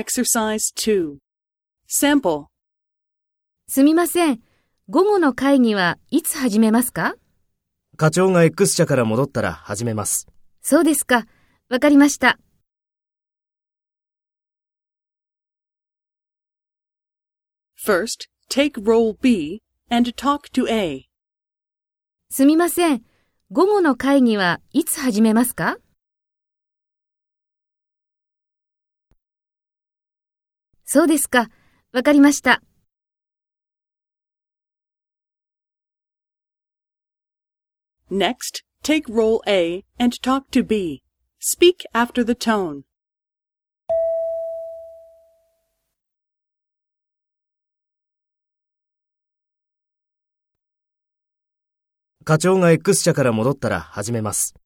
Exercise 2. Sample. すみません。午後の会議はいつ始めますか？課長が X 社から戻ったら始めます。そうですか。わかりました。First, take role B and talk to A. すみません。午後の会議はいつ始めますか？そうですか。わかりました。Next, take role A and talk to B. Speak after the tone. 課長が X 社から戻ったら始めます。